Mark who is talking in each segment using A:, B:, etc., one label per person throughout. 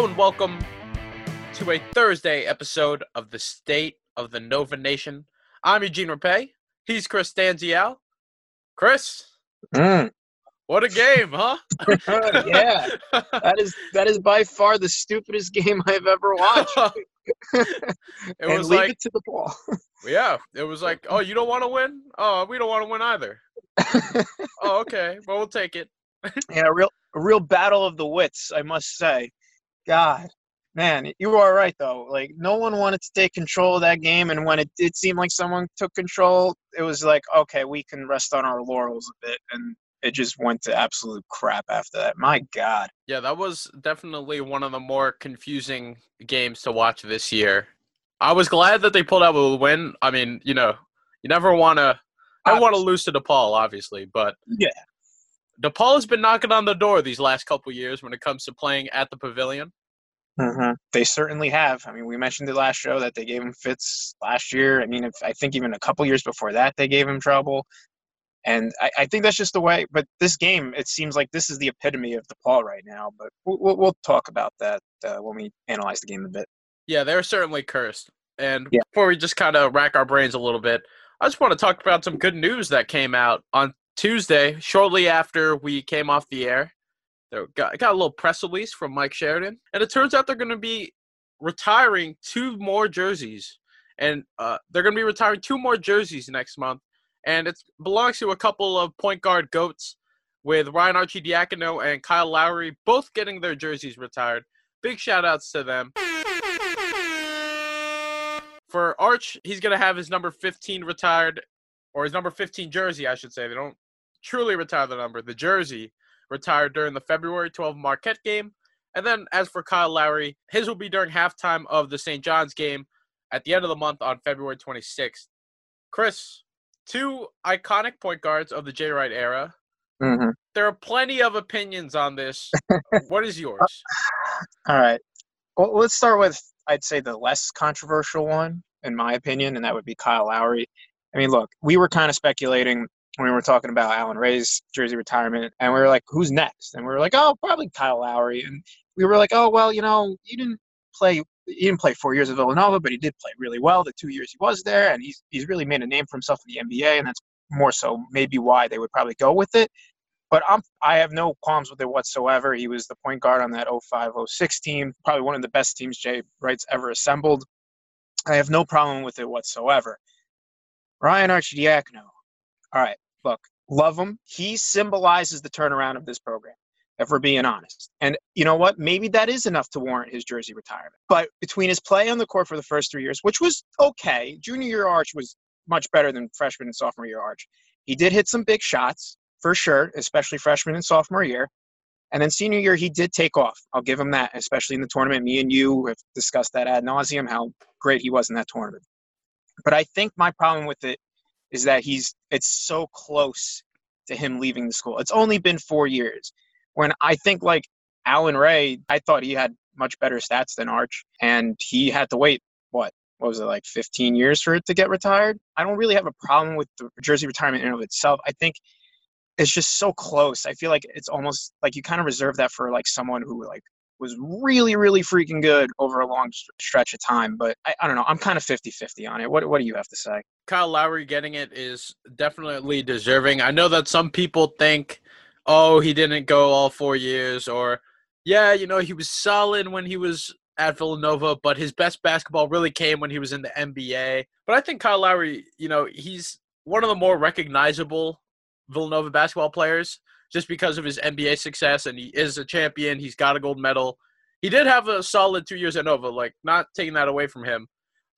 A: Hello and welcome to a Thursday episode of the State of the Nova Nation. I'm Eugene Rapay. He's Chris Stanzial. Chris,
B: Mm.
A: what a game, huh?
B: yeah, that is that is by far the stupidest game I've ever watched.
A: it
B: and
A: was
B: leave
A: like,
B: it to the ball.
A: yeah, it was like, oh, you don't want to win? Oh, we don't want to win either. Oh, okay. Well, we'll take it.
B: yeah, a real a real battle of the wits, I must say. God, man, you are right though. Like no one wanted to take control of that game, and when it did seem like someone took control, it was like, okay, we can rest on our laurels a bit, and it just went to absolute crap after that. My God.
A: Yeah, that was definitely one of the more confusing games to watch this year. I was glad that they pulled out with a win. I mean, you know, you never want to. I want to lose to DePaul, obviously, but
B: Yeah.
A: DePaul has been knocking on the door these last couple years when it comes to playing at the Pavilion.
B: Hmm They certainly have. I mean, we mentioned it last show that they gave him fits last year. I mean, if, I think even a couple years before that, they gave him trouble. And I, I think that's just the way. But this game, it seems like this is the epitome of DePaul right now. But we'll, we'll, we'll talk about that uh, when we analyze the game a bit.
A: Yeah, they're certainly cursed. And
B: Yeah.
A: before we just kind of rack our brains a little bit, I just want to talk about some good news that came out on Tuesday, shortly after we came off the air. There got, got a little press release from Mike Sheridan, and it turns out they're going to be retiring two more jerseys, and uh, they're going to be retiring two more jerseys next month, and it belongs to a couple of point guard goats, with Ryan Arcidiacono and Kyle Lowry both getting their jerseys retired. Big shout outs to them. For Arch, he's going to have his number 15 retired, or his number 15 jersey, I should say. They don't truly retire the number. The jersey retired during the February 12 Marquette game. And then as for Kyle Lowry, his will be during halftime of the St. John's game at the end of the month on February 26th. Chris, two iconic point guards of the Jay Wright era.
B: Mm-hmm.
A: There are plenty of opinions on this. what is yours?
B: All right. Well, let's start with, I'd say, the less controversial one, in my opinion, and that would be Kyle Lowry. I mean, look, we were kind of speculating we were talking about Allan Ray's jersey retirement, and we were like, who's next? And we were like, oh, probably Kyle Lowry. And we were like, oh, well, you know, he didn't play. He didn't play four years at Villanova, but he did play really well the two years he was there, and he's he's really made a name for himself in the NBA, and that's more so maybe why they would probably go with it. But I'm I have no qualms with it whatsoever. He was the point guard on that 05-06 team, probably one of the best teams Jay Wright's ever assembled. I have no problem with it whatsoever. Ryan Arcidiacono. All right, look, love him. He symbolizes the turnaround of this program, if we're being honest. And you know what? Maybe that is enough to warrant his jersey retirement. But between his play on the court for the first three years, which was okay, junior year Arch was much better than freshman and sophomore year Arch. He did hit some big shots for sure, especially freshman and sophomore year. And then senior year, he did take off. I'll give him that, especially in the tournament. Me and you have discussed that ad nauseum, how great he was in that tournament. But I think my problem with it is that he's it's so close to him leaving the school. It's only been four years. When I think like Allan Ray, I thought he had much better stats than Arch, and he had to wait what what was it like 15 years for it to get retired? I don't really have a problem with the jersey retirement in and of itself. I think it's just so close. I feel like it's almost like you kind of reserve that for like someone who like was really really freaking good over a long st- stretch of time. But I, I don't know. I'm kind of 50-50 on it. What what do you have to say?
A: Kyle Lowry getting it is definitely deserving. I know that some people think, oh, he didn't go all four years, or yeah, you know, he was solid when he was at Villanova, but his best basketball really came when he was in the NBA. But I think Kyle Lowry, you know, he's one of the more recognizable Villanova basketball players just because of his NBA success, and he is a champion. He's got a gold medal. He did have a solid two years at Nova, like not taking that away from him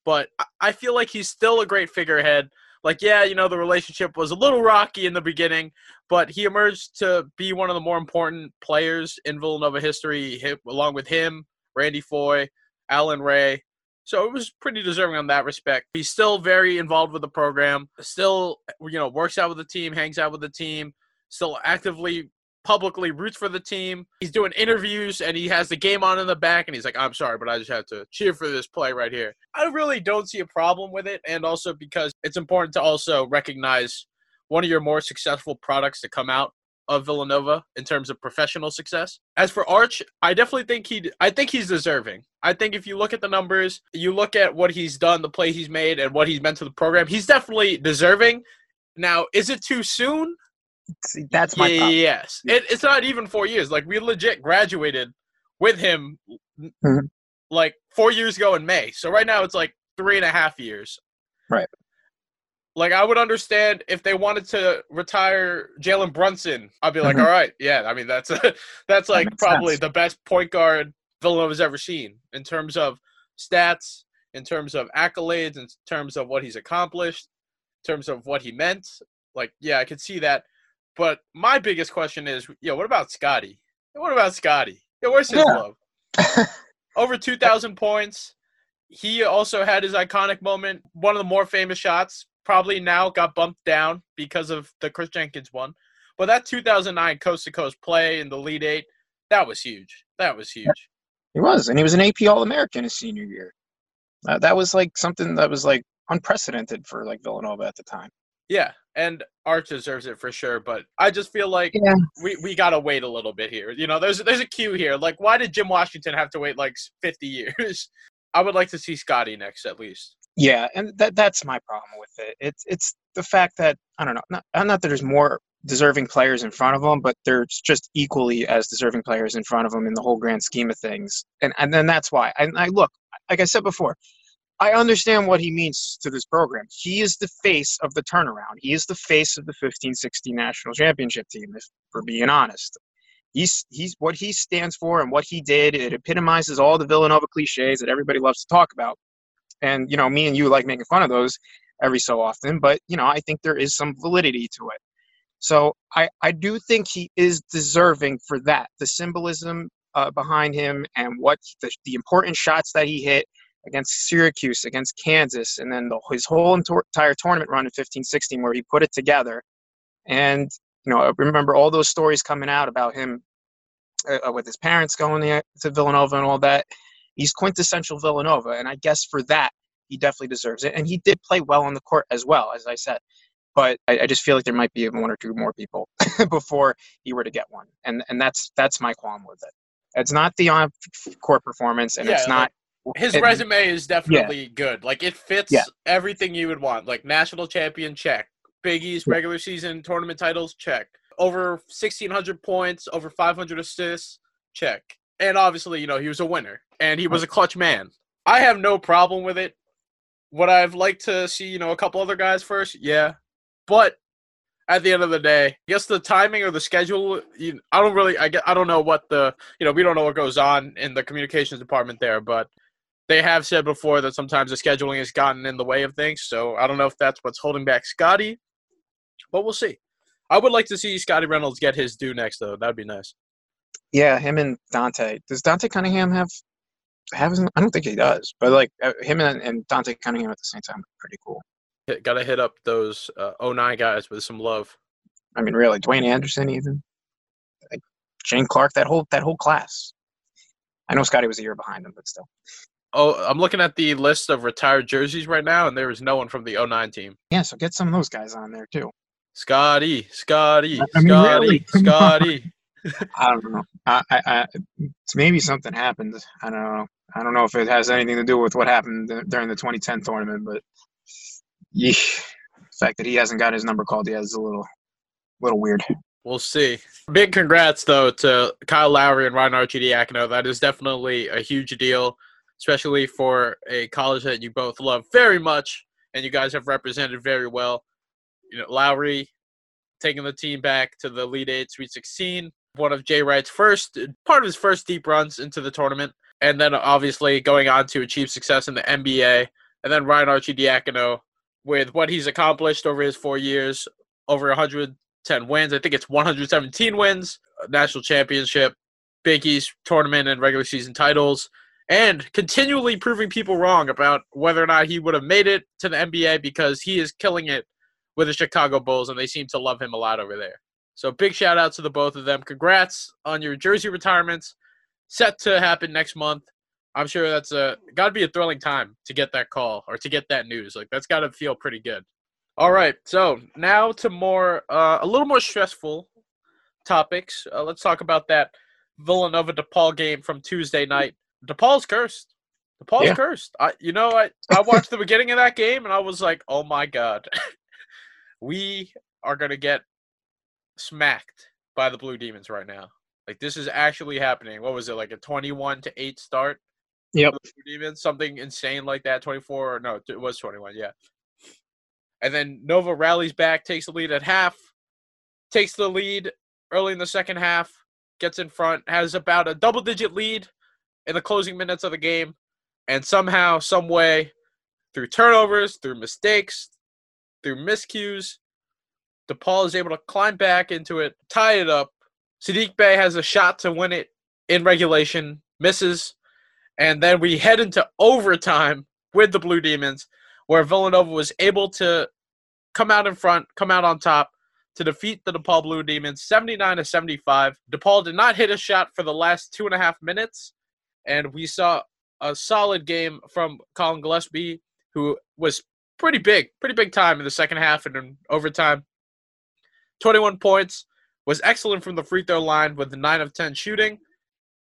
A: but I- feel like he's still a great figurehead. Like, yeah, you know, the relationship was a little rocky in the beginning, but he emerged to be one of the more important players in Villanova history, hi- along with him, Randy Foye, Allan Ray. So it was pretty deserving on that respect. He's still very involved with the program, still, you know, works out with the team, hangs out with the team, still actively publicly roots for the team. He's doing interviews and he has the game on in the back and he's like, I'm sorry, but I just have to cheer for this play right here. I really don't see a problem with it. And also because it's important to also recognize one of your more successful products to come out of Villanova in terms of professional success. As for Arch, I definitely think he I think he's deserving. I think if you look at the numbers, you look at what he's done, the play he's made and what he's meant to the program, he's definitely deserving. Now, is it too soon?
B: See, that's my problem.
A: Yes. It, it's not even 4 years. Like we legit graduated with him
B: Mhm.
A: like 4 years ago in May. So right now it's like three and a half years.
B: Right.
A: Like I would understand if they wanted to retire Jalen Brunson. I'd be like,
B: Mhm.
A: all right, yeah. I mean, that's a, that's like
B: makes
A: probably
B: sense.
A: the best point guard Villanova's ever seen in terms of stats, in terms of accolades, in terms of what he's accomplished, in terms of what he meant. Like, yeah, I could see that. But my biggest question is, yo, what about Scotty? What about Scotty? Yeah, where's his
B: Yeah.
A: love? Over 2,000 points. He also had his iconic moment, one of the more famous shots, probably now got bumped down because of the Chris Jenkins one. But that 2009 coast to coast play in the Elite Eight, that was huge. That was huge.
B: He was, and he was an AP All American his senior year. Uh, that was like something that was like unprecedented for like Villanova at the time.
A: Yeah, and Arch deserves it for sure. But I just feel like
B: Yeah.
A: we, we gotta wait a little bit here. You know, there's there's a queue here. Like, why did Jim Washington have to wait like 50 years? I would like to see Scotty next at least.
B: Yeah, and that that's my problem with it. It's it's the fact that I don't know, not, uh, not that there's more deserving players in front of them, but there's just equally as deserving players in front of them in the whole grand scheme of things. And and then that's why. And I look, like I said before, I understand what he means to this program. He is the face of the turnaround. He is the face of the 15-16 national championship team. If we're being honest, he's he's what he stands for and what he did. It epitomizes all the Villanova cliches that everybody loves to talk about. And you know, me and you like making fun of those every so often, but you know, I think there is some validity to it. So I I do think he is deserving for that. The symbolism uh, behind him and what the, the important shots that he hit against Syracuse, against Kansas, and then the, his whole entire tournament run in 15-16 where he put it together. And you know, I remember all those stories coming out about him uh, with his parents going to Villanova and all that. He's quintessential Villanova, and I guess for that he definitely deserves it. And he did play well on the court as well, as I said. But I, I just feel like there might be one or two more people before he were to get one, and and that's that's my qualm with it. It's not the on court performance, and it's not
A: His
B: it-
A: resume is definitely good. Like it fits
B: Yeah.
A: everything you would want. Like national champion, check. Big East
B: Yeah.
A: regular season tournament titles, check. Over 1600 points, over 500 assists, check. And obviously, you know, he was a winner and he was a clutch man. I have no problem with it. Would I've liked to see, you know, a couple other guys first? Yeah. But at the end of the day, I guess the timing or the schedule, you, I don't really, I, get, I don't know what the, you know, we don't know what goes on in the communications department there, but they have said before that sometimes the scheduling has gotten in the way of things. So I don't know if that's what's holding back Scotty, but we'll see. I would like to see Scotty Reynolds get his due next, though. That'd be nice.
B: Yeah, him and Dante. Does Dante Cunningham have have? I don't think he does. But like uh, him and, and Dante Cunningham at the same time, pretty cool.
A: Gotta hit up those uh, 09 guys with some love.
B: I mean, really, Dwayne Anderson, even like Shane Clark, that whole that whole class. I know Scotty was a year behind him, but still.
A: Oh, I'm looking at the list of retired jerseys right now, and there is no one from the 09 team.
B: Yeah, so get some of those guys on there too.
A: Scotty, Scotty,
B: I mean,
A: Scotty,
B: really?
A: Scotty.
B: I don't know. I, I, I it's maybe something happened. I don't know. I don't know if it has anything to do with what happened during the 2010 tournament, but yeah, the fact that he hasn't got his number called yet is a little, little weird.
A: We'll see. Big congrats though to Kyle Lowry and Ryan Arcidiacono. That is definitely a huge deal, especially for a college that you both love very much and you guys have represented very well. You know, Lowry taking the team back to the Elite Eight, Sweet 16, one of Jay Wright's first part of his first deep runs into the tournament, and then obviously going on to achieve success in the NBA. And then Ryan Arcidiacono with what he's accomplished over his four years, over 110 wins. I think it's 117 wins, national championship, Big East tournament, and regular season titles, and continually proving people wrong about whether or not he would have made it to the NBA because he is killing it with the Chicago Bulls, and they seem to love him a lot over there. So big shout out to the both of them. Congrats on your jersey retirements, set to happen next month. I'm sure that's a got to be a thrilling time to get that call or to get that news. Like that's got to feel pretty good. All right, so now to more, uh, a little more stressful topics. Uh, let's talk about that Villanova DePaul game from Tuesday night. DePaul's cursed. DePaul's
B: Yeah.
A: cursed. I, you know, I I watched the beginning of that game and I was like, oh my god, we are gonna get smacked by the Blue Demons right now. Like this is actually happening. What was it like a twenty-one to eight start?
B: Yep.
A: Demons, something insane like that. Twenty-four or no, it was twenty-one. Yeah. And then Nova rallies back, takes the lead at half, takes the lead early in the second half, gets in front, has about a double-digit lead in the closing minutes of the game, and somehow, some way, through turnovers, through mistakes, through miscues, DePaul is able to climb back into it, tie it up. Saddiq Bey has a shot to win it in regulation, misses, and then we head into overtime with the Blue Demons, where Villanova was able to come out in front, come out on top to defeat the DePaul Blue Demons 79 to 75. DePaul did not hit a shot for the last two and a half minutes, and we saw a solid game from Collin Gillespie, who was pretty big, pretty big time in the second half and in overtime. 21 points, was excellent from the free throw line with 9 of 10 shooting.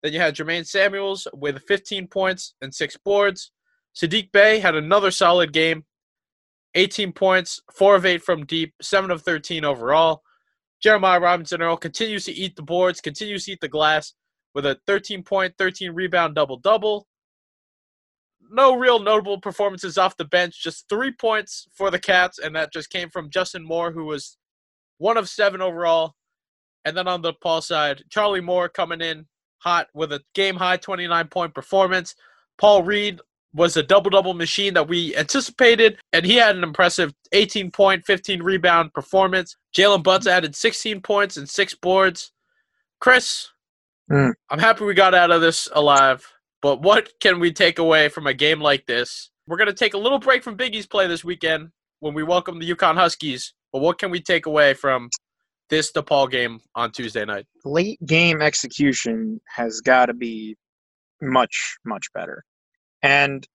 A: Then you had Jermaine Samuels with 15 points and 6 boards. Saddiq Bey had another solid game, 18 points, 4 of 8 from deep, 7 of 13 overall. Jeremiah Robinson Earl continues to eat the boards, continues to eat the glass with a 13 point, 13 rebound double double. No real notable performances off the bench, just three points for the Cats, and that just came from Justin Moore, who was one of seven overall. And then on DePaul side, Charlie Moore coming in hot with a game high 29 point performance. Paul Reed was a double double machine that we anticipated, and he had an impressive 18 point, 15 rebound performance. Jaylen Butz added 16 points and six boards. Chris,
B: Mm.
A: I'm happy we got out of this alive, but what can we take away from a game like this? We're going to take a little break from Big East play this weekend when we welcome the UConn Huskies, but what can we take away from this DePaul game on Tuesday night?
B: late game execution has got to be much much better and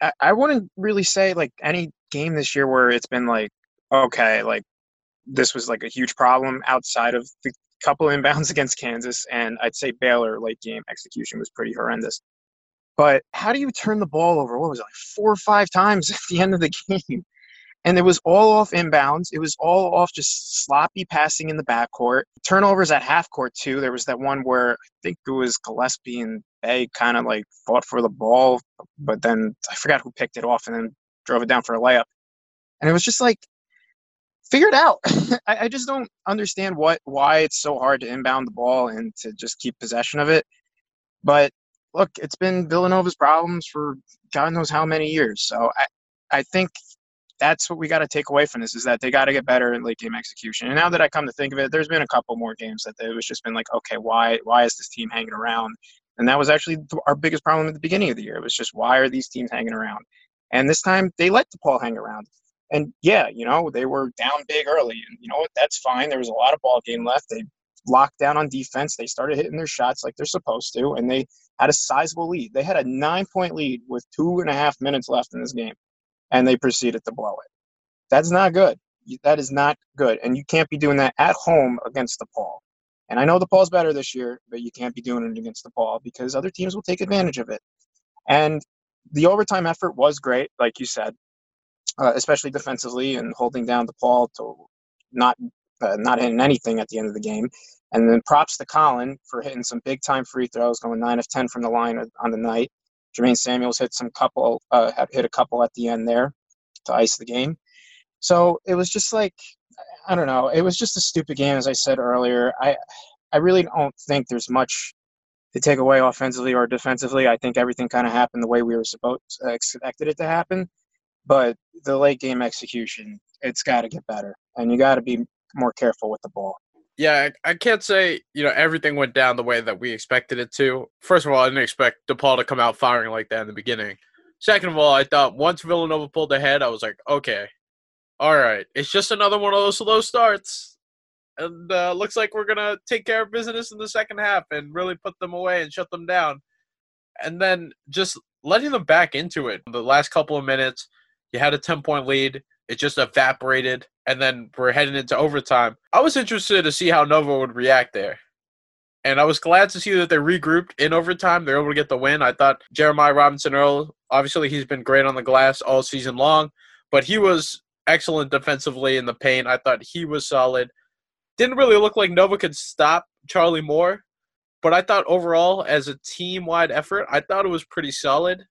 B: I, I wouldn't really say like any game this year where it's been like okay like this was like a huge problem outside of the couple inbounds against kansas and i'd say baylor late game execution was pretty horrendous but how do you turn the ball over what was it like four or five times at the end of the game and it was all off inbounds. It was all off just sloppy passing in the backcourt. Turnovers at half court too. There was that one where I think it was Gillespie and Bey kind of like fought for the ball, but then I forgot who picked it off and then drove it down for a layup. And it was just like, figure it out. I, I just don't understand what why it's so hard to inbound the ball and to just keep possession of it. But look, it's been Villanova's problems for God knows how many years. So I, I think that's what we got to take away from this is that they got to get better in late game execution. And now that I come to think of it, there's been a couple more games that it was just been like, okay, why why is this team hanging around? And that was actually our biggest problem at the beginning of the year. It was just why are these teams hanging around? And this time they let DePaul hang around. And yeah, you know they were down big early, and you know what? That's fine. There was a lot of ball game left. They locked down on defense. They started hitting their shots like they're supposed to, and they had a sizable lead. They had a nine point lead with two and a half minutes left in this game and they proceeded to blow it. That's not good. That is not good. And you can't be doing that at home against DePaul. And I know DePaul's better this year, but you can't be doing it against DePaul because other teams will take advantage of it. And the overtime effort was great, like you said, uh, especially defensively and holding down DePaul to not uh, not hitting anything at the end of the game. And then props to Collin for hitting some big time free throws, going nine of ten from the line on the night. Jermaine Samuels hit some couple, uh, hit a couple at the end there to ice the game. So it was just like, I don't know, it was just a stupid game, as I said earlier. I, I really don't think there's much to take away offensively or defensively. I think everything kind of happened the way we were supposed uh, expected it to happen. But the late game execution, it's got to get better, and you got to be more careful with the ball.
A: Yeah, I, can't say you know everything went down the way that we expected it to. First of all, I didn't expect DePaul to come out firing like that in the beginning. Second of all, I thought once Villanova pulled ahead, I was like, okay, all right, it's just another one of those slow starts, and uh, looks like we're gonna take care of business in the second half and really put them away and shut them down. And then just letting them back into it. The last couple of minutes, you had a ten point lead. it just evaporated, and then we're heading into overtime. I was interested to see how Nova would react there. And I was glad to see that they regrouped in overtime. They're able to get the win. I thought Jeremiah Robinson Earl, obviously, he's been great on the glass all season long, but he was excellent defensively in the paint. I thought he was solid. Didn't really look like Nova could stop Charlie Moore, but I thought overall, as a team wide effort, I thought it was pretty solid.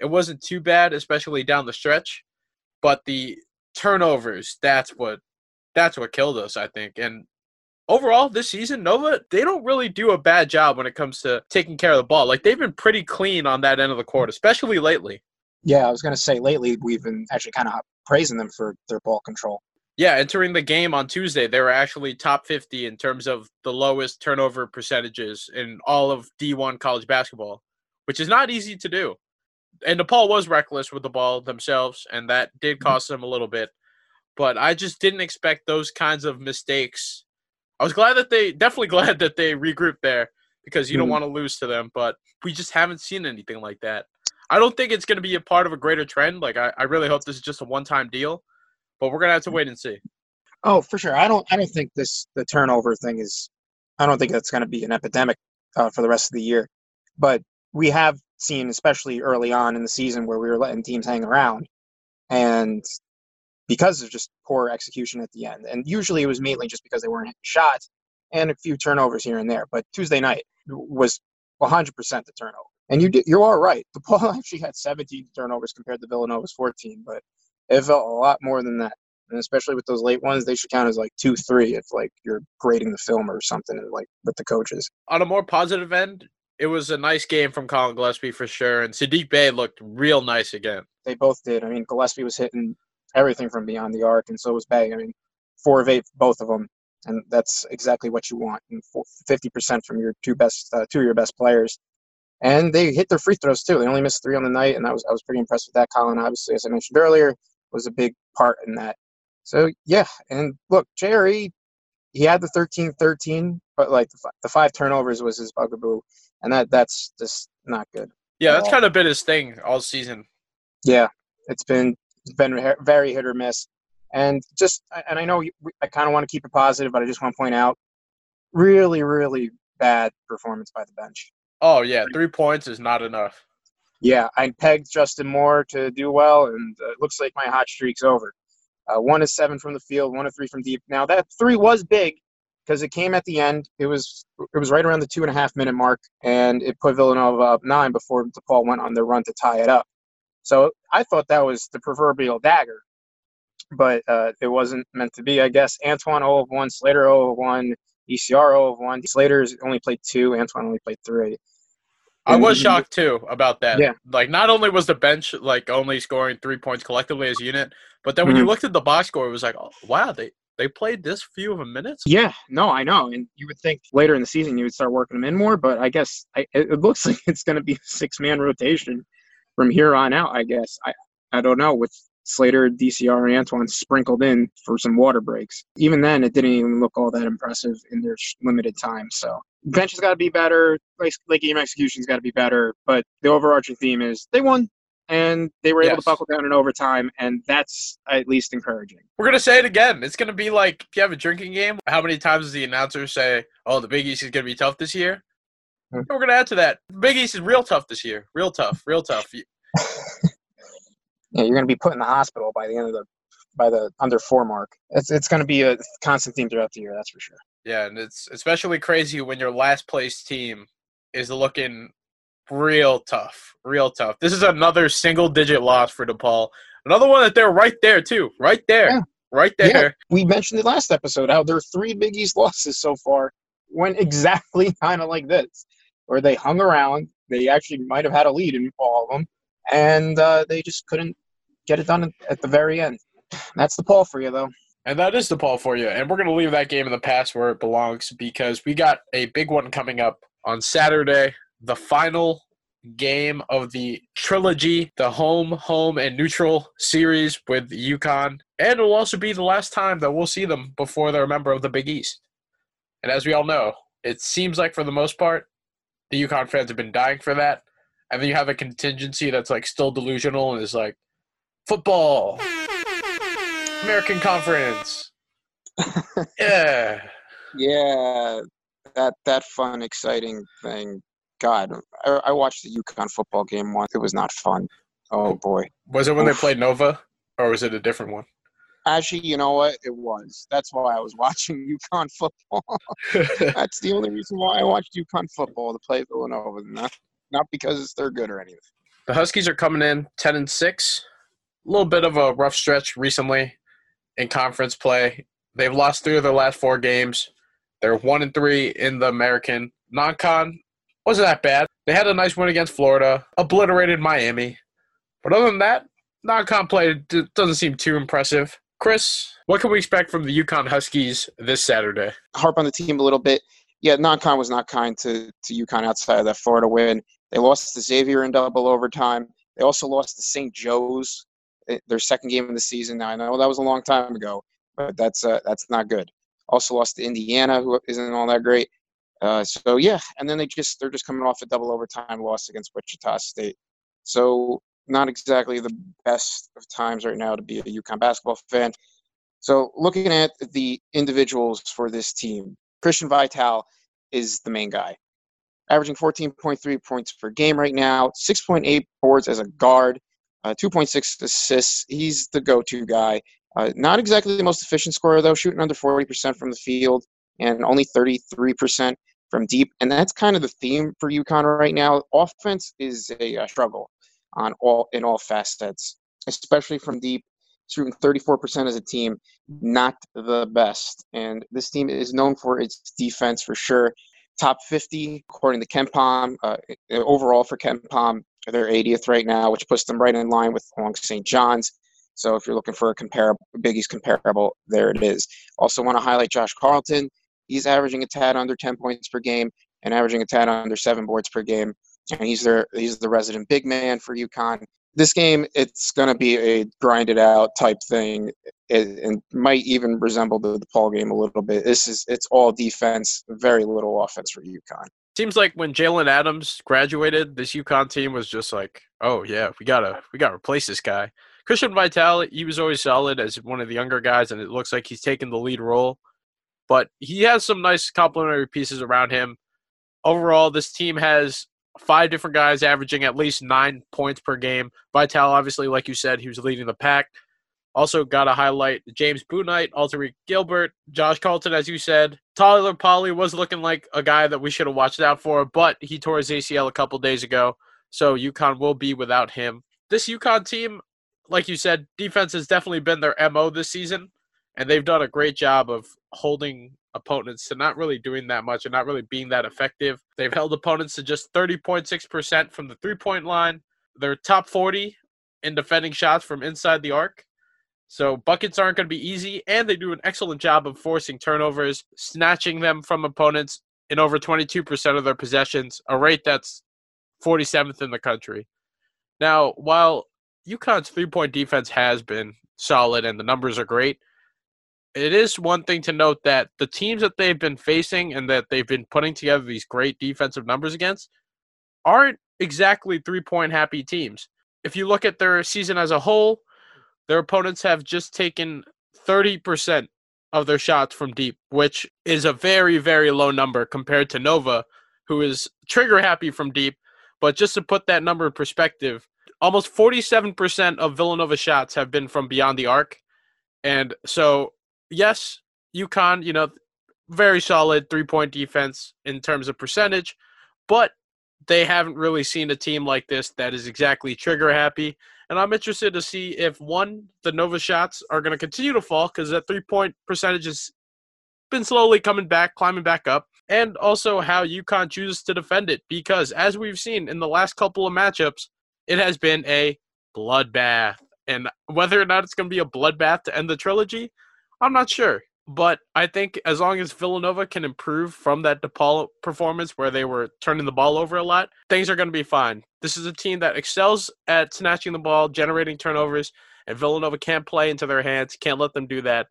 A: It wasn't too bad, especially down the stretch, but the turnovers, that's what that's what killed us, I think. And overall this season, Nova, they don't really do a bad job when it comes to taking care of the ball. Like they've been pretty clean on that end of the court, especially lately.
B: Yeah, I was going to say lately we've been actually kind of praising them for their ball control.
A: Yeah, entering the game on Tuesday, they were actually top 50 in terms of the lowest turnover percentages in all of D1 college basketball, which is not easy to do. And DePaul was reckless with the ball themselves, and that did mm-hmm. cost them a little bit. But I just didn't expect those kinds of mistakes I was glad that they definitely glad that they regrouped there because you don't mm-hmm. want to lose to them, but we just haven't seen anything like that. I don't think it's going to be a part of a greater trend. Like I, I really hope this is just a one-time deal, but we're going to have to wait and see.
B: Oh, for sure. I don't I don't think this the turnover thing is I don't think that's going to be an epidemic uh, for the rest of the year. But we have seen especially early on in the season where we were letting teams hang around and because of just poor execution at the end. And usually it was mainly just because they weren't hitting shots and a few turnovers here and there. But Tuesday night was 100% the turnover. And you did, you are right. DePaul actually had 17 turnovers compared to Villanova's 14, but it felt a lot more than that. And especially with those late ones, they should count as like two, three if like you're grading the film or something like with the coaches.
A: On a more positive end, it was a nice game from Collin Gillespie for sure, and Saddiq Bey looked real nice again.
B: They both did. I mean, Gillespie was hitting everything from beyond the arc, and so was Bey. I mean, four of eight, both of them, and that's exactly what you want. And fifty percent from your two best, uh, two of your best players, and they hit their free throws too. They only missed three on the night, and I was I was pretty impressed with that. Collin, obviously, as I mentioned earlier, was a big part in that. So yeah, and look, Jerry, he had the 13-13, but like the, the five turnovers was his bugaboo, and that that's just not good.
A: Yeah, that's kind of been his thing all season.
B: Yeah, it's been it's been very hit or miss. And just, and I know I kind of want to keep it positive, but I just want to point out really, really bad performance by the bench.
A: Oh, yeah. Three points is not enough.
B: Yeah. I pegged Justin Moore to do well, and uh, it looks like my hot streak's over. Uh, one is seven from the field, one of three from deep. Now, that three was big because it came at the end. It was it was right around the two and a half minute mark, and it put Villanova up nine before DePaul went on their run to tie it up. So I thought that was the proverbial dagger, but uh, it wasn't meant to be. I guess Antoine 0 of 1, Slater 0 of 1, DCR 0 of 1. Slater's only played two, Antoine only played three.
A: I was shocked too about that. Yeah. Like not only was the bench like only scoring three points collectively as a unit, but then when mm-hmm. you looked at the box score, it was like, oh, wow, they they played this few of a minutes.
B: Yeah, no, I know, and you would think later in the season you would start working them in more, but I guess I, it looks like it's going to be a six man rotation from here on out, I guess. I, I don't know, with Slater, DCR, and Antoine sprinkled in for some water breaks. Even then, it didn't even look all that impressive in their limited time. So bench has got to be better. Like, like game execution's got to be better. But the overarching theme is they won and they were able yes. to buckle down in overtime, and that's at least encouraging.
A: We're gonna say it again. It's gonna be like if you have a drinking game. How many times does the announcer say, "Oh, the Big East is gonna be tough this year"? Hmm. We're gonna add to that. The Big East is real tough this year. Real tough. Real tough.
B: yeah, you're gonna be put in the hospital by the end of the by the under four mark. It's it's gonna be a constant theme throughout the year. That's for sure.
A: Yeah, and it's especially crazy when your last place team is looking real tough, real tough. This is another single digit loss for DePaul. Another one that they're right there too, right there, yeah. right there. Yeah.
B: We mentioned it last episode how there are three Big East losses so far went exactly kind of like this where they hung around. They actually might have had a lead in all of them, and uh, they just couldn't get it done at the very end. That's DePaul for you, though.
A: And that is DePaul for you. And we're going to leave that game in the past where it belongs because we got a big one coming up on Saturday, the final game of the trilogy, the home, home, and neutral series with UConn. And it will also be the last time that we'll see them before they're a member of the Big East. And as we all know, it seems like for the most part, the UConn fans have been dying for that. And then you have a contingency that's like still delusional and is like, football. American Conference. yeah.
B: Yeah, that that fun, exciting thing. God, I, I watched the UConn football game once. It was not fun. Oh boy.
A: Was it when
B: Oof.
A: they played Nova, or was it a different one?
B: Actually, you know what? It was. That's why I was watching UConn football. That's the only reason why I watched UConn football to play Villanova. Not not because they're good or anything.
A: the Huskies are coming in ten and six. A little bit of a rough stretch recently in conference play. They've lost three of their last four games. They're one and three in the American. Non-con wasn't that bad. They had a nice win against Florida, obliterated Miami. But other than that, non-con play doesn't seem too impressive. Chris, what can we expect from the UConn Huskies this Saturday?
B: harp on the team a little bit. Yeah, non-con was not kind to to UConn outside of that Florida win. They lost to Xavier in double overtime. They also lost to St. Joe's, eh, their second game of the season. Now I know that was a long time ago, but that's uh, that's not good. Also lost to Indiana, who isn't all that great. Uh, so yeah, and then they just they're just coming off a double overtime loss against Wichita State. So not exactly the best of times right now to be a UConn basketball fan. So looking at the individuals for this team, Christian Vital is the main guy, averaging 14.3 points per game right now, 6.8 boards as a guard, uh, 2.6 assists. He's the go-to guy. Uh, not exactly the most efficient scorer though, shooting under 40% from the field and only 33% from deep. And that's kind of the theme for UConn right now. Offense is a, uh struggle on all in all facets, especially from deep shooting 34% as a team, not the best. And this team is known for its defense for sure. Top 50 according to KenPom. Uh, overall for KenPom, they're 80th right now, which puts them right in line with along St. John's. So if you're looking for a comparable, Big East comparable, there it is. Also want to highlight Josh Carlton. He's averaging a tad under 10 points per game and averaging a tad under seven boards per game. And he's their he's the resident big man for UConn this game it's going to be a grinded out type thing it, and might even resemble the DePaul game a little bit this is it's all defense very little offense for UConn
A: Seems like when Jalen Adams graduated, this UConn team was just like, oh yeah, we gotta we gotta replace this guy. Christian Vital, he was always solid as one of the younger guys, and it looks like he's taking the lead role. But he has some nice complementary pieces around him. Overall, this team has five different guys averaging at least nine points per game. Vital, obviously, like you said, he was leading the pack. Also, got to highlight James Bouknight, Alterique Gilbert, Josh Carlton, as you said. Tyler Polley was looking like a guy that we should have watched out for, but he tore his ACL a couple days ago, so UConn will be without him. This UConn team, like you said, defense has definitely been their MO this season, and they've done a great job of holding opponents to not really doing that much and not really being that effective. They've held opponents to just 30.6% from the three point line. They're top 40 in defending shots from inside the arc. So buckets aren't going to be easy, and they do an excellent job of forcing turnovers, snatching them from opponents in over 22% of their possessions, a rate that's 47th in the country. Now, while UConn's three point defense has been solid and the numbers are great, it is one thing to note that the teams that they've been facing and that they've been putting together these great defensive numbers against aren't exactly three point happy teams. If you look at their season as a whole, their opponents have just taken 30% of their shots from deep, which is a very, very low number compared to Nova, who is trigger happy from deep. But just to put that number in perspective, almost 47% of Villanova shots have been from beyond the arc. And so yes, UConn, you know, very solid three point defense in terms of percentage, but they haven't really seen a team like this that is exactly trigger happy. And I'm interested to see if one, the Nova shots are going to continue to fall because that three point percentage has been slowly coming back, climbing back up, and also how UConn chooses to defend it. Because as we've seen in the last couple of matchups, it has been a bloodbath. And whether or not it's going to be a bloodbath to end the trilogy, I'm not sure. But I think as long as Villanova can improve from that DePaul performance where they were turning the ball over a lot, things are going to be fine. This is a team that excels at snatching the ball, generating turnovers, and Villanova can't play into their hands, can't let them do that.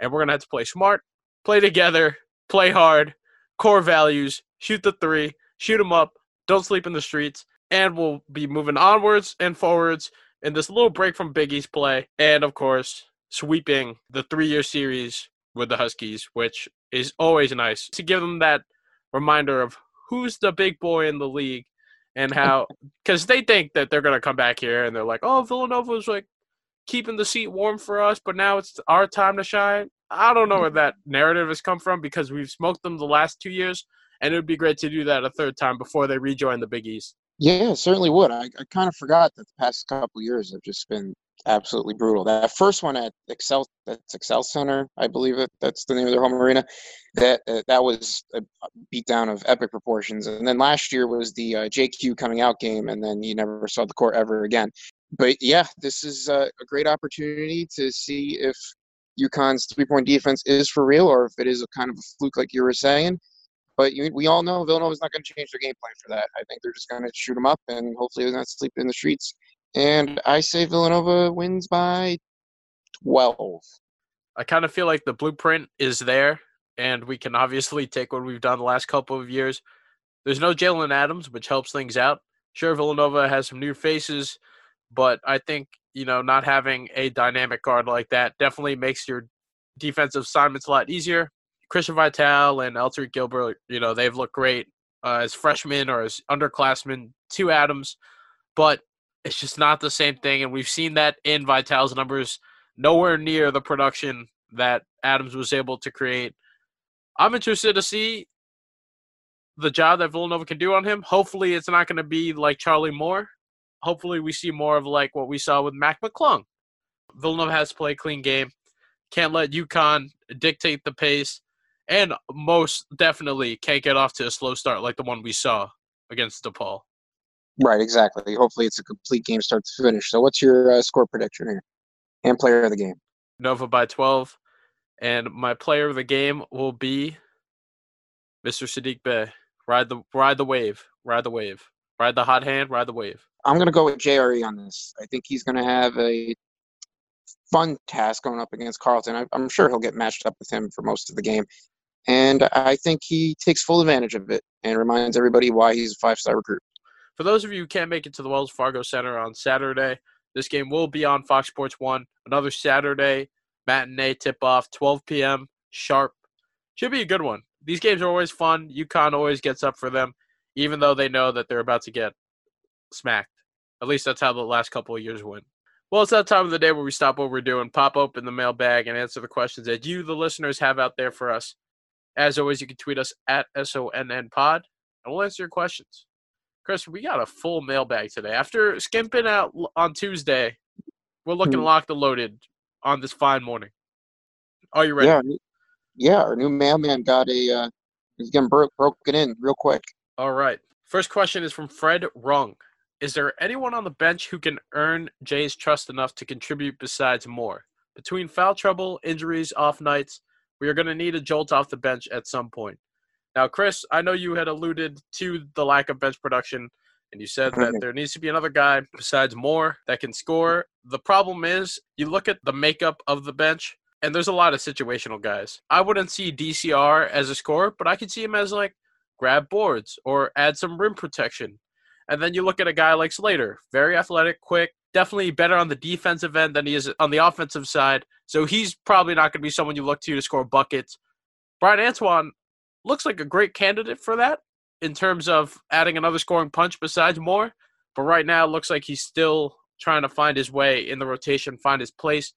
A: And we're going to have to play smart, play together, play hard, core values, shoot the three, shoot them up, don't sleep in the streets, and we'll be moving onwards and forwards in this little break from Big East play. And of course, sweeping the three-year series with the Huskies, which is always nice to give them that reminder of who's the big boy in the league and how because they think that they're gonna come back here and they're like, oh, Villanova's like keeping the seat warm for us, but now it's our time to shine. I don't know where that narrative has come from because we've smoked them the last two years, and it would be great to do that a third time before they rejoin the Big East.
B: Yeah, certainly would. I, I kind of forgot that the past couple years have just been absolutely brutal. That first one at XL, that's XL Center, I believe it. That's the name of their home arena. That uh, that was a beatdown of epic proportions. And then last year was the uh, JQ coming out game, and then you never saw the court ever again. But yeah, this is uh, a great opportunity to see if UConn's three-point defense is for real, or if it is a kind of a fluke, like you were saying. But we all know Villanova's not going to change their game plan for that. I think they're just going to shoot them up, and hopefully they're not sleeping in the streets and I say Villanova wins by 12.
A: I kind of feel like the blueprint is there, and we can obviously take what we've done the last couple of years. There's no Jalen Adams, which helps things out. Sure, Villanova has some new faces, but I think, you know, not having a dynamic guard like that definitely makes your defensive assignments a lot easier. Christian Vital and Alterique Gilbert, you know, they've looked great uh, as freshmen or as underclassmen to Adams, but it's just not the same thing. And we've seen that in Vital's numbers, nowhere near the production that Adams was able to create. I'm interested to see the job that Villanova can do on him. Hopefully, it's not going to be like Charlie Moore. Hopefully, we see more of like what we saw with Mac McClung. Villanova has to play a clean game. Can't let UConn dictate the pace. And most definitely can't get off to a slow start like the one we saw against DePaul.
B: Right, exactly. Hopefully, it's a complete game start to finish. So, what's your uh, score prediction here and player of the game?
A: Nova by 12. And my player of the game will be Mr. Saddiq Bey. Ride the ride the wave. Ride the wave. Ride the hot hand. Ride the wave.
B: I'm gonna go with JRE on this. I think he's gonna have a fun task going up against Carlton. I, I'm sure he'll get matched up with him for most of the game, and I think he takes full advantage of it and reminds everybody why he's a five-star recruit.
A: For those of you who can't make it to the Wells Fargo Center on Saturday, this game will be on Fox Sports 1. Another Saturday matinee tip off, 12 p.m. sharp. Should be a good one. These games are always fun. UConn always gets up for them, even though they know that they're about to get smacked. At least that's how the last couple of years went. Well, it's that time of the day where we stop what we're doing, pop open the mailbag, and answer the questions that you, the listeners, have out there for us. As always, you can tweet us at SONN Pod, and we'll answer your questions. Chris, we got a full mailbag today. After skimping out on Tuesday, we're looking mm-hmm. locked and loaded on this fine morning. Are you ready?
B: Yeah, yeah. Our new mailman got a. Uh, he's getting bro- broken in real quick.
A: All right. First question is from Fred Rung. Is there anyone on the bench who can earn Jay's trust enough to contribute besides Moore? Between foul trouble, injuries, off nights, we are going to need a jolt off the bench at some point. Now, Chris, I know you had alluded to the lack of bench production, and you said that there needs to be another guy besides Moore that can score. The problem is, you look at the makeup of the bench, and there's a lot of situational guys. I wouldn't see DCR as a scorer, but I could see him as like grab boards or add some rim protection. And then you look at a guy like Slater, very athletic, quick, definitely better on the defensive end than he is on the offensive side. So he's probably not going to be someone you look to to score buckets. Bryan Antoine, looks like a great candidate for that in terms of adding another scoring punch besides Moore. But right now, it looks like he's still trying to find his way in the rotation, find his place.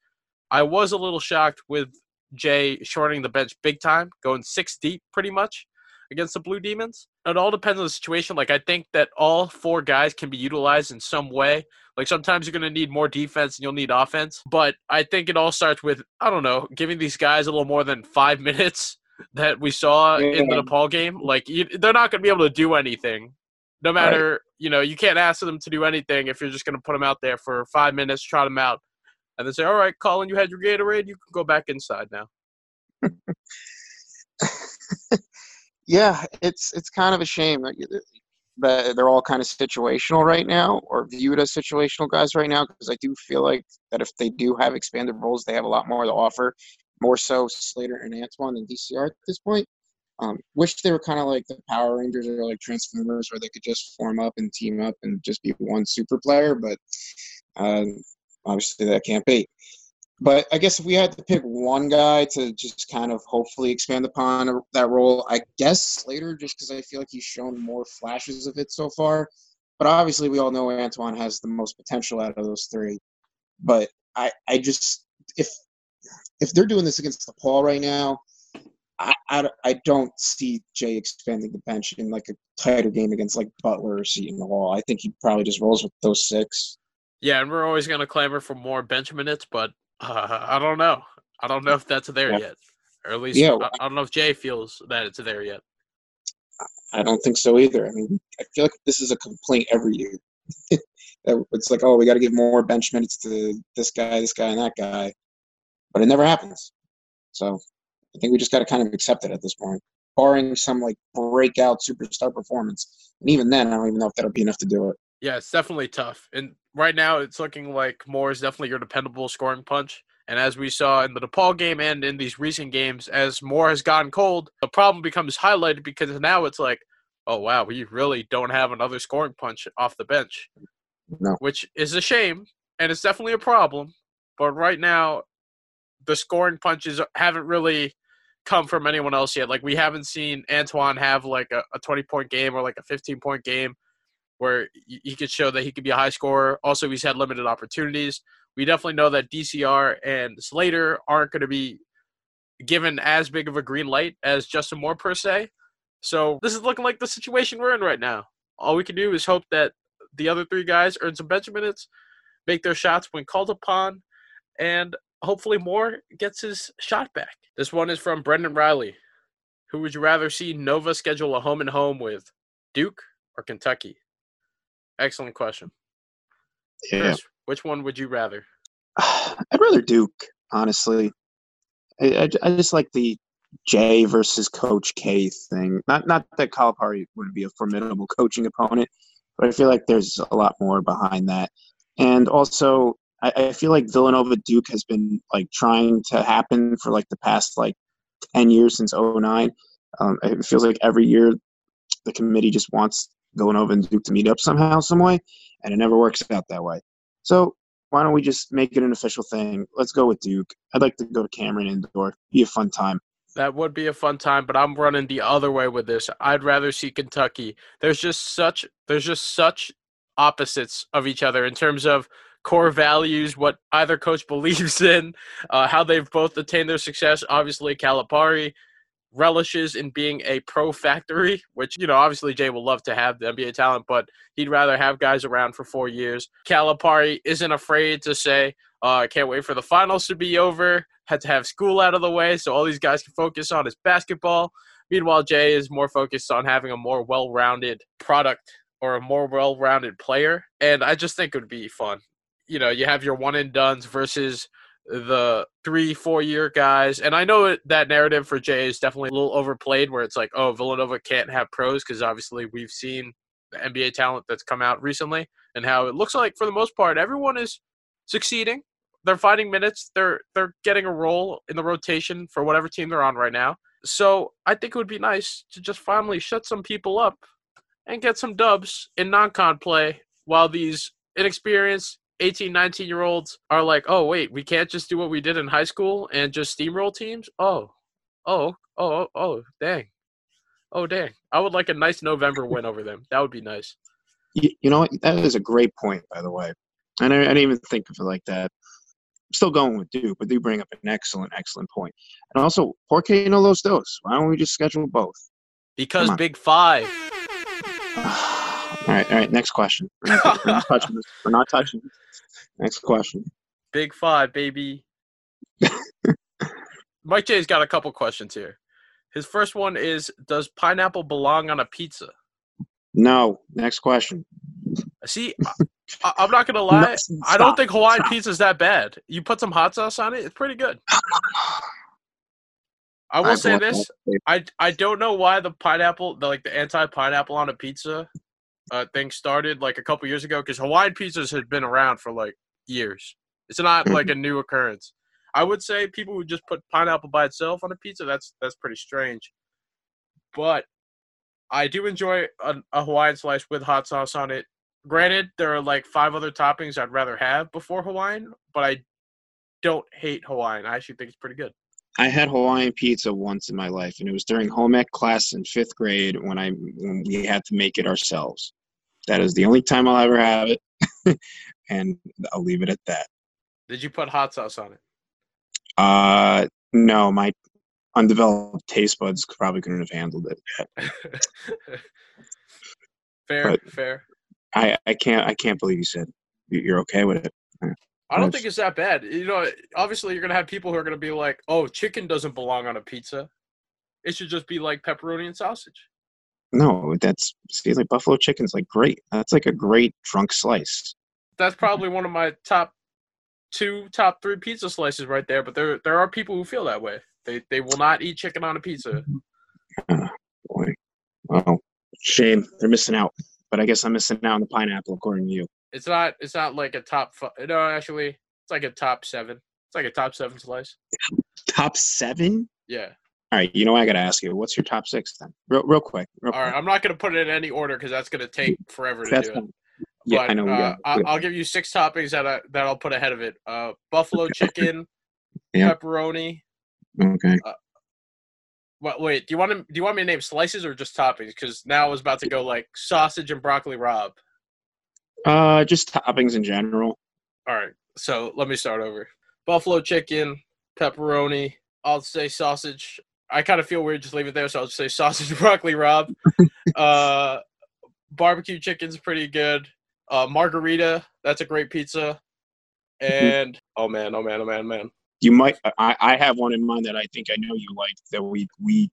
A: I was a little shocked with Jay shortening the bench big time, going six deep pretty much against the Blue Demons. It all depends on the situation. Like, I think that all four guys can be utilized in some way. Like, sometimes you're going to need more defense and you'll need offense. But I think it all starts with, I don't know, giving these guys a little more than five minutes that we saw yeah. in the DePaul game. Like you, they're not going to be able to do anything, no matter right. you know. You can't ask them to do anything if you're just going to put them out there for five minutes, trot them out, and then say, "All right, Collin, you had your Gatorade. You can go back inside now."
B: yeah, it's it's kind of a shame that that they're all kind of situational right now, or viewed as situational guys right now, because I do feel like that if they do have expanded roles, they have a lot more to offer more so Slater and Antoine than DCR at this point. Um, wish they were kind of like the Power Rangers or like Transformers, where they could just form up and team up and just be one super player. But uh, obviously that can't be. but I guess if we had to pick one guy to just kind of hopefully expand upon that role, I guess Slater, just because I feel like he's shown more flashes of it so far. But obviously, we all know Antoine has the most potential out of those three. But I, I just if if they're doing this against DePaul right now, I, I, I don't see Jay expanding the bench in like a tighter game against like Butler or Seton Hall. I think he probably just rolls with those six.
A: Yeah, and we're always going to clamor for more bench minutes, but uh, I don't know. I don't know if that's there yeah. yet, or at least yeah, I, I don't know if Jay feels that it's there yet.
B: I don't think so either. I mean, I feel like this is a complaint every year. it's like, oh, we got to give more bench minutes to this guy, this guy, and that guy, but it never happens. So I think we just got to kind of accept it at this point, barring some like breakout superstar performance. And even then, I don't even know if that'll be enough to do it.
A: Yeah, it's definitely tough. And right now, it's looking like Moore is definitely your dependable scoring punch. And as we saw in the DePaul game and in these recent games, as Moore has gotten cold, the problem becomes highlighted because now it's like, oh wow, we really don't have another scoring punch off the bench,
B: no.
A: which is a shame and it's definitely a problem. But right now, the scoring punches haven't really come from anyone else yet. Like we haven't seen Antoine have like a, a 20 point game or like a 15 point game where he could show that he could be a high scorer. Also, he's had limited opportunities. We definitely know that DCR and Slater aren't going to be given as big of a green light as Justin Moore per se. So this is looking like the situation we're in right now. All we can do is hope that the other three guys earn some bench minutes, make their shots when called upon, and hopefully Moore gets his shot back. This one is from Brendan Riley. Who would you rather see Nova schedule a home and home with, Duke or Kentucky? Excellent question.
B: Yeah. Chris,
A: which one would you rather?
B: I'd rather Duke, honestly. I, I, I, just like the Jay versus Coach K thing. Not not that Calipari would be a formidable coaching opponent, but I feel like there's a lot more behind that. And also, I, I feel like Villanova Duke has been like trying to happen for like the past like ten years since 09. Um, it feels like every year the committee just wants Villanova and Duke to meet up somehow, some way, and it never works out that way. So why don't we just make it an official thing? Let's go with Duke. I'd like to go to Cameron Indoor. Be a fun time.
A: That would be a fun time, but I'm running the other way with this. I'd rather see Kentucky. There's just such there's just such opposites of each other in terms of core values, what either coach believes in, uh, how they've both attained their success. Obviously, Calipari relishes in being a pro factory, which, you know, obviously Jay will love to have the NBA talent, but he'd rather have guys around for four years. Calipari isn't afraid to say, uh, I can't wait for the finals to be over, had to have school out of the way so all these guys can focus on his basketball. Meanwhile, Jay is more focused on having a more well rounded product or a more well rounded player. And I just think it would be fun. You know, you have your one and duns versus the three, four year guys. And I know that narrative for Jay is definitely a little overplayed where it's like, oh, Villanova can't have pros because obviously we've seen the NBA talent that's come out recently and how it looks like for the most part everyone is succeeding. They're finding minutes. They're they're getting a role in the rotation for whatever team they're on right now. So I think it would be nice to just finally shut some people up and get some dubs in non-con play while these inexperienced 18, 19 year olds are like, oh, wait, we can't just do what we did in high school and just steamroll teams? Oh, oh, oh, oh, oh, dang. Oh, dang. I would like a nice November win over them. That would be nice.
B: You, you know what? That is a great point, by the way. And I, I didn't even think of it like that. I'm still going with Duke, but do bring up an excellent, excellent point. And also, por qué no los dos? Why don't we just schedule both?
A: Because Big Five.
B: All right, all right. Next question. We're not, we're not touching this. We're not touching. This. Next question.
A: Big five, baby. Mike J's got a couple questions here. His first one is Does pineapple belong on a pizza?
B: No. Next question.
A: See, I, am not going to lie. No, I don't think Hawaiian pizza is that bad. You put some hot sauce on it, it's pretty good. I will I say this. I, I don't know why the pineapple, the, like the anti pineapple on a pizza uh, thing started like a couple years ago because Hawaiian pizzas had been around for like years. It's not like a new occurrence. I would say people would just put pineapple by itself on a pizza. That's that's pretty strange. But I do enjoy a, a Hawaiian slice with hot sauce on it. Granted, there are like five other toppings I'd rather have before Hawaiian, but I don't hate Hawaiian. I actually think it's pretty good.
B: I had Hawaiian pizza once in my life, and it was during home ec class in fifth grade when I when we had to make it ourselves. That is the only time I'll ever have it, and I'll leave it at that.
A: Did you put hot sauce on it?
B: Uh, no, my undeveloped taste buds probably couldn't have handled it.
A: fair,
B: But-
A: fair.
B: I, I can't I can't believe you said you- you're okay with it.
A: I don't think it's that bad. You know, obviously you're gonna have people who are gonna be like, "Oh, chicken doesn't belong on a pizza. It should just be like pepperoni and sausage."
B: No, that's see like buffalo chicken's like great. That's like a great drunk slice.
A: That's mm-hmm. probably one of my top two, top three pizza slices right there. But there, there are people who feel that way. They, they will not eat chicken on a pizza.
B: Boy, well, shame they're missing out. But I guess I'm missing out on the pineapple according to you.
A: It's not, it's not like a top. Fi- no, actually, it's like a top seven. It's like a top seven slice.
B: Top seven.
A: Yeah.
B: All right, you know what I gotta ask you. What's your top six then? Real, real quick. Real
A: All right.
B: quick.
A: I'm not gonna put it in any order because that's gonna take forever to
B: That's
A: do it.
B: Yeah,
A: but,
B: I know.
A: Uh,
B: got-
A: I, I'll give you six toppings that I, that I'll put ahead of it. Uh, buffalo chicken, pepperoni.
B: okay.
A: What? Wait. Do you want to? Do you want me to name slices or just toppings? Because now I was about to go like sausage and broccoli rabe.
B: Uh, just toppings in general.
A: All right. So let me start over. Buffalo chicken, pepperoni. I'll say sausage. I kind of feel weird just leave it there, so I'll just say sausage and broccoli rabe. uh, barbecue chicken's pretty good. Uh, margarita. That's a great pizza. And oh man, oh man, oh man, man.
B: You might. I, I have one in mind that I think I know you like that we we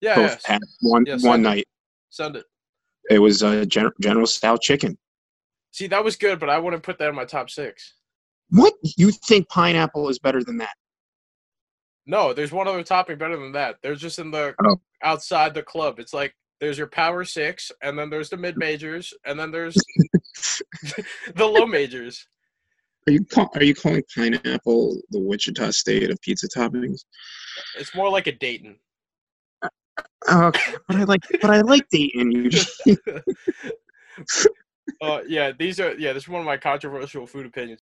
A: Yeah.
B: both
A: yes.
B: had one
A: Yeah,
B: one
A: it.
B: night.
A: Send it.
B: It was uh, Gen- General Style chicken.
A: See, that was good, but I wouldn't put that in my top six.
B: What you think pineapple is better than that?
A: No, there's one other topping better than that. There's just in the
B: Oh.
A: outside the club. It's like there's your power six, and then there's the mid majors, and then there's the low majors.
B: Are you call, are you calling pineapple the Wichita State of pizza toppings?
A: It's more like a Dayton.
B: Okay, but I like but I like Dayton.
A: Uh, yeah, these are yeah. This is one of my controversial food opinions.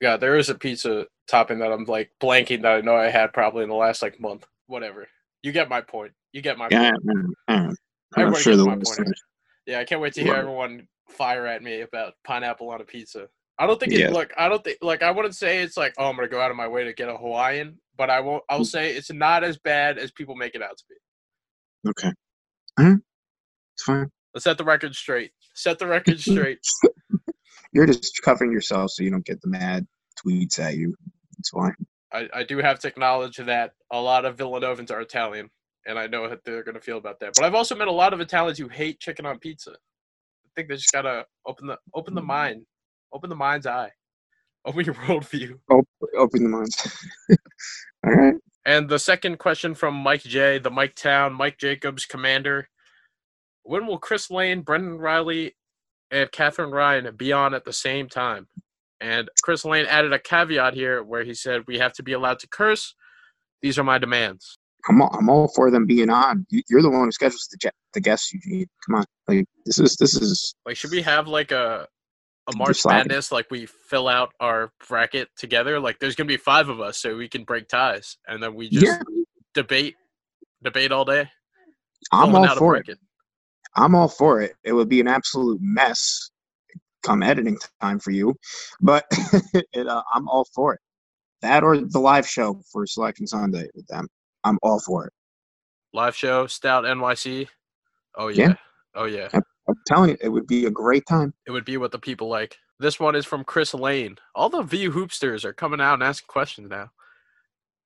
A: Yeah, there is a pizza topping that I'm like blanking that I know I had probably in the last like month. Whatever. You get my point. You get my
B: yeah.
A: point.
B: I'm, I'm sure the
A: my point. Yeah, I can't wait to hear
B: Right.
A: everyone fire at me about pineapple on a pizza. I don't think it
B: Yeah.
A: look I don't think like I wouldn't say it's like, oh I'm gonna go out of my way to get a Hawaiian, but I won't
B: Mm.
A: I'll say it's not as bad as people make it out to be.
B: Okay. Alright. It's fine.
A: Let's set the record straight. Set the record straight.
B: You're just covering yourself so you don't get the mad tweets at you. That's why.
A: I, I do have to acknowledge that a lot of Villanovans are Italian, and I know how they're gonna feel about that. But I've also met a lot of Italians who hate chicken on pizza. I think they just gotta open the open the mind, open the mind's eye, open your worldview.
B: Open the minds. All right.
A: And the second question from Mike J, the Mike Town, Mike Jacobs, Commander. When will Chris Lane, Brendan Riley, and Catherine Ryan be on at the same time? And Chris Lane added a caveat here where he said, We have to be allowed to curse. These are my demands.
B: I'm all, I'm all for them being on. You- You're the one who schedules the, the guests, Eugene. Come on. Like this is this is
A: Like, should we have like a a March. Madness? Like, we fill out our bracket together. Like, there's gonna be five of us, so we can break ties, and then we just
B: yeah.
A: debate, debate all day.
B: I'm all for it. I'm all for it. It would be an absolute mess come editing time for you, but it, uh, I'm all for it. That or the live show for Selection Sunday with them. I'm all for it.
A: Live show, Stout NYC. Oh yeah.
B: Yeah.
A: Oh yeah.
B: I'm telling you, it would be a great time.
A: It would be what the people like. This one is from Chris Lane. All the VU hoopsters are coming out and asking questions now.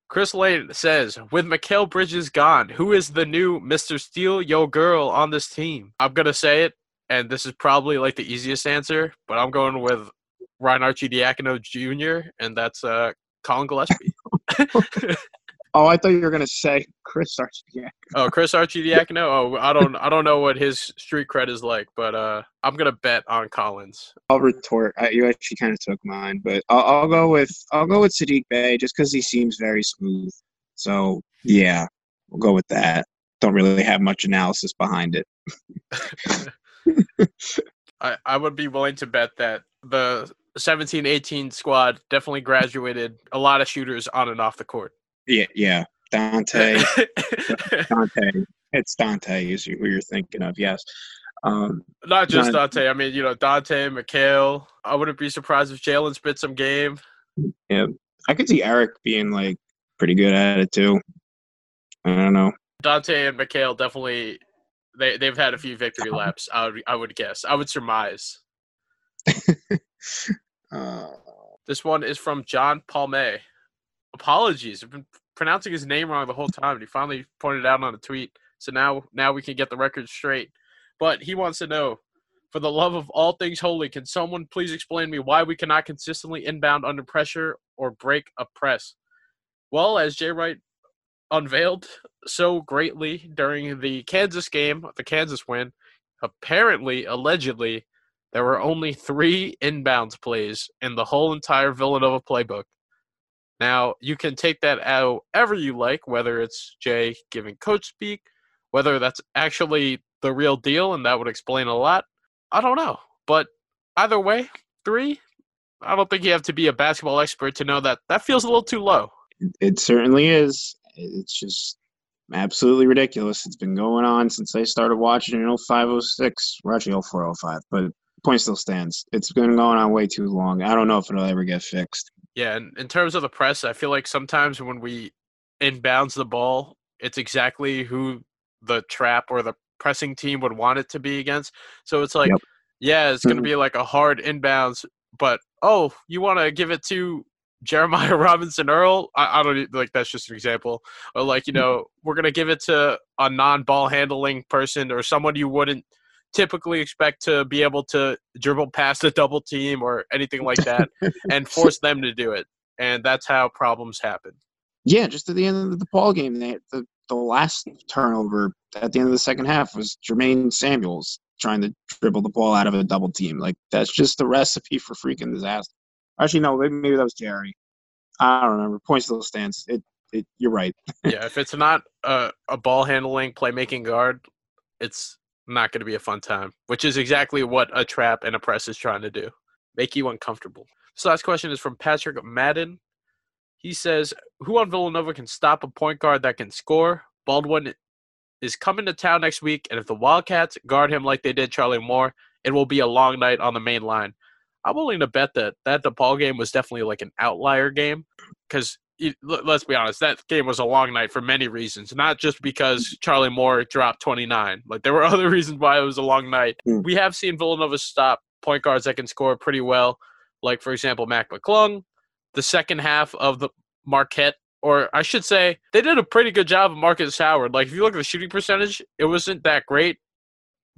A: Chris Lane says, with Mikal Bridges gone, who is the new Mr. Steal Yo Girl on this team? I'm gonna say it, and this is probably like the easiest answer, but I'm going with Ryan Arcidiacono Jr., and that's uh Collin Gillespie.
B: Oh, I thought you were gonna say Chris Archie.
A: oh, Chris Arcidiacono? Oh, I don't I don't know what his street cred is like, but uh I'm gonna bet on Collins.
B: I'll retort. I, you actually kind of took mine, but I'll, I'll go with I'll go with Saddiq Bey just because he seems very smooth. So yeah, we'll go with that. Don't really have much analysis behind it.
A: I, I would be willing to bet that the 17 18 squad definitely graduated a lot of shooters on and off the court.
B: Yeah, yeah. Dante, Dante. It's Dante is who you're thinking of. Yes. Um,
A: Not just
B: John-
A: Dante. I mean, you know, Dante, Mikal. I wouldn't be surprised if Jalen spit some game.
B: Yeah, I could see Eric being like pretty good at it too. I don't know.
A: Dante and Mikal definitely they they've had a few victory laps. I would I would guess. I would surmise.
B: Uh,
A: This one is from John Palme. Apologies, I've been pronouncing his name wrong the whole time. And he finally pointed out on a tweet. So now now we can get the record straight. But he wants to know, for the love of all things holy, can someone please explain me why we cannot consistently inbound under pressure or break a press? Well, as Jay Wright unveiled so greatly during the Kansas game, the Kansas win, apparently, allegedly, there were only three inbounds plays in the whole entire Villanova playbook. Now, you can take that out however you like, whether it's Jay giving coach speak, whether that's actually the real deal, and that would explain a lot. I don't know. But either way, three, I don't think you have to be a basketball expert to know that that feels a little too low.
B: it certainly is. It's just absolutely ridiculous. It's been going on since I started watching in 0506. We're actually 0405, but point still stands. It's been going on way too long. I don't know if it'll ever get fixed.
A: Yeah, and in terms of the press, I feel like sometimes when we inbounds the ball, it's exactly who the trap or the pressing team would want it to be against. So it's like,
B: Yep.
A: yeah, it's going to
B: Mhm.
A: be like a hard inbounds, but oh, you want to give it to Jeremiah Robinson Earl? I, I don't like that's just an example. Or like, you know, we're going to give it to a non ball handling person or someone you wouldn't typically expect to be able to dribble past a double team or anything like that and force them to do it. And that's how problems happen.
B: Yeah, just at the end of the ball game, they, the the last turnover at the end of the second half was Jermaine Samuels trying to dribble the ball out of a double team. Like that's just the recipe for freaking disaster. Actually, no, maybe maybe that was Jerry. I don't remember. Point still stands. It, it you're right.
A: yeah, if it's not a, a ball handling, playmaking guard, it's not going to be a fun time, which is exactly what a trap and a press is trying to do make you uncomfortable. This last question is from Patrick Madden. He says, Who on Villanova can stop a point guard that can score? Baldwin is coming to town next week, and if the Wildcats guard him like they did Charlie Moore, it will be a long night on the main line. I'm willing to bet that that DePaul game was definitely like an outlier game because let's be honest, that game was a long night for many reasons, not just because Charlie Moore dropped 29. Like there were other reasons why it was a long night.
B: Mm.
A: We have seen Villanova stop point guards that can score pretty well, like for example Mac McClung. The second half of the Marquette, or I should say, they did a pretty good job of Markus Howard. Like if you look at the shooting percentage, it wasn't that great,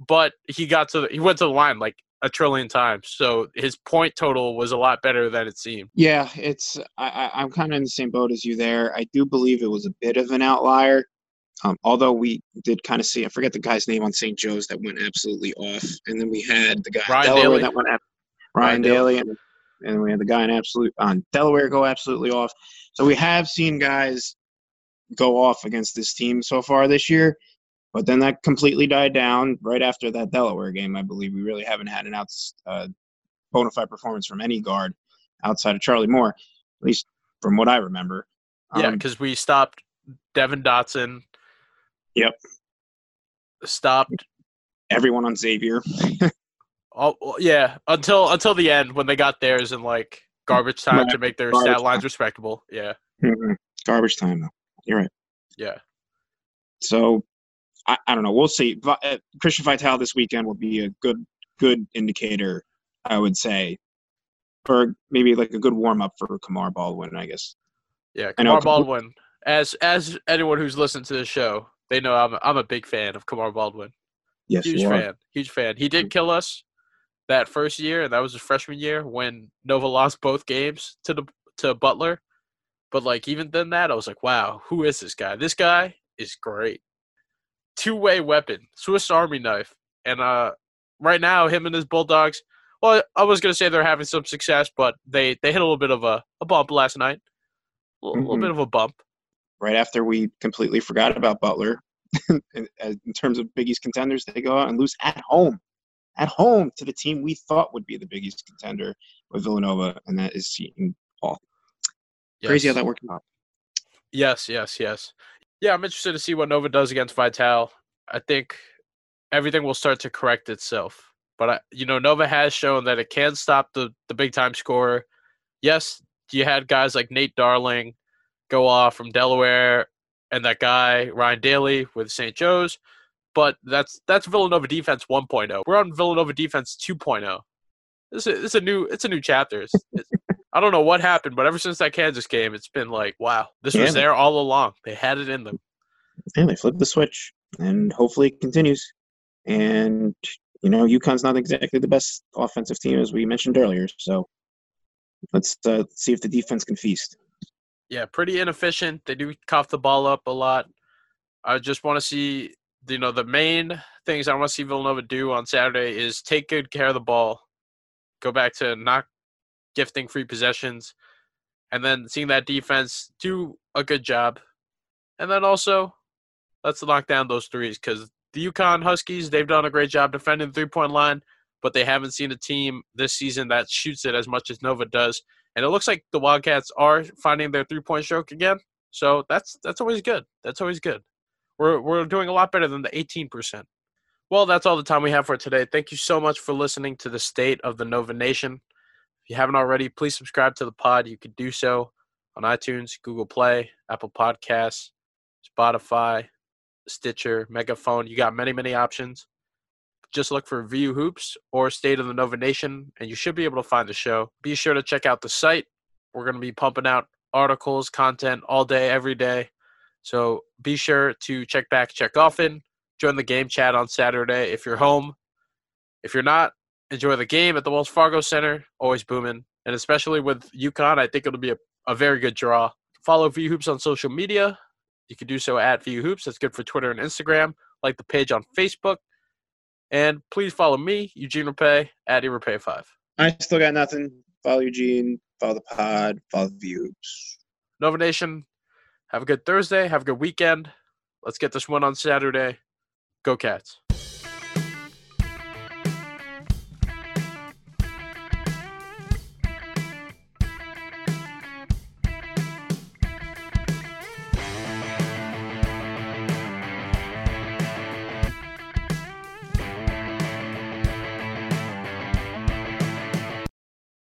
A: but he got to the, he went to the line like a trillion times. So his point total was a lot better than it seemed.
B: Yeah, it's I, I I'm kind of in the same boat as you there. I do believe it was a bit of an outlier. Um, although we did kind of see, I forget the guy's name on St. Joe's that went absolutely off, and then we had the guy
A: Ryan
B: Delaware
A: Daly.
B: that went
A: Ryan
B: Ryan Daly, and, and we had the guy in absolute on Delaware go absolutely off. So we have seen guys go off against this team so far this year, but then that completely died down right after that Delaware game. I believe we really haven't had an outs uh, bona fide performance from any guard outside of Charlie Moore, at least from what I remember.
A: Yeah,
B: Um,
A: because we stopped Devon Dotson.
B: Yep.
A: Stopped.
B: everyone on Xavier.
A: Oh yeah, until until the end when they got theirs in like garbage time to make their stat lines
B: time.
A: respectable. Yeah,
B: Garbage time, though. You're right.
A: yeah,
B: So I, I don't know. We'll see. Vi- uh, Christian Vital this weekend will be a good good indicator, I would say, or maybe like a good warm up for Kamar Baldwin. I guess.
A: yeah.
B: I know
A: Kamar Baldwin. As as anyone who's listened to the show, they know I'm I'm a big fan of Kamar Baldwin.
B: Yes,
A: Huge fan. Huge fan. He did kill us that first year, and that was his freshman year when Nova lost both games to the to Butler. But like even then that, I was like, wow, who is this guy? This guy is great. Two way weapon, Swiss Army knife. And uh right now him and his Bulldogs, well, I was gonna say they're having some success, but they they hit a little bit of a, a bump last night. A little, little
B: Mhm.
A: bit of a bump.
B: Right after we completely forgot about Butler, in, in terms of Big East contenders, they go out and lose at home.
C: at home to the team we thought would be the biggest contender with Villanova, and that is Seton Hall. Crazy how that worked out.
A: Yes, yes, yes. Yeah, I'm interested to see what Nova does against Vital. I think everything will start to correct itself. But I, you know, Nova has shown that it can stop the the big time scorer. Yes, you had guys like Nate Darling go off from Delaware, and that guy Ryan Daly with St. Joe's. But that's that's Villanova defense 1.0. We're on Villanova defense 2.0. This is, this is a new it's a new chapter. It's, it's, I don't know what happened, but ever since that Kansas game, it's been like, wow, this
C: Yeah.
A: was there all along. They had it in them.
C: And they flipped the switch, and hopefully it continues. And you know, UConn's not exactly the best offensive team as we mentioned earlier. So let's uh, see if the defense can feast.
A: Yeah, pretty inefficient. They do cough the ball up a lot. I just want to see, you know, the main things I want to see Villanova do on Saturday is take good care of the ball, go back to not gifting free possessions, and then seeing that defense do a good job. And then also, let's lock down those threes because the UConn Huskies, they've done a great job defending the three point line, but they haven't seen a team this season that shoots it as much as Nova does. And it looks like the Wildcats are finding their three point stroke again. So that's that's always good. That's always good. We're we're doing a lot better than the 18%. Well, that's all the time we have for today. Thank you so much for listening to the state of the Nova Nation. You haven't already, please subscribe to the pod. You could do so on iTunes, Google Play, Apple Podcasts, Spotify, Stitcher, Megaphone. You got many, many options. Just look for VU Hoops or State of the Nova Nation, and you should be able to find the show. Be sure to check out the site. We're going to be pumping out articles, content all day, every day. So be sure to check back, check often. Join the game chat on Saturday if you're home. If you're not, enjoy the game at the Wells Fargo Center. Always booming. And especially with UConn, I think it'll be a, a very good draw. Follow VU Hoops on social media. You can do so at VU Hoops. That's good for Twitter and Instagram. Like the page on Facebook. And please follow me, Eugene Repay, at eRapay5.
C: I still got nothing. Follow Eugene. Follow the pod. Follow the views.
A: Nova Nation, have a good Thursday. Have a good weekend. Let's get this one on Saturday. Go Cats.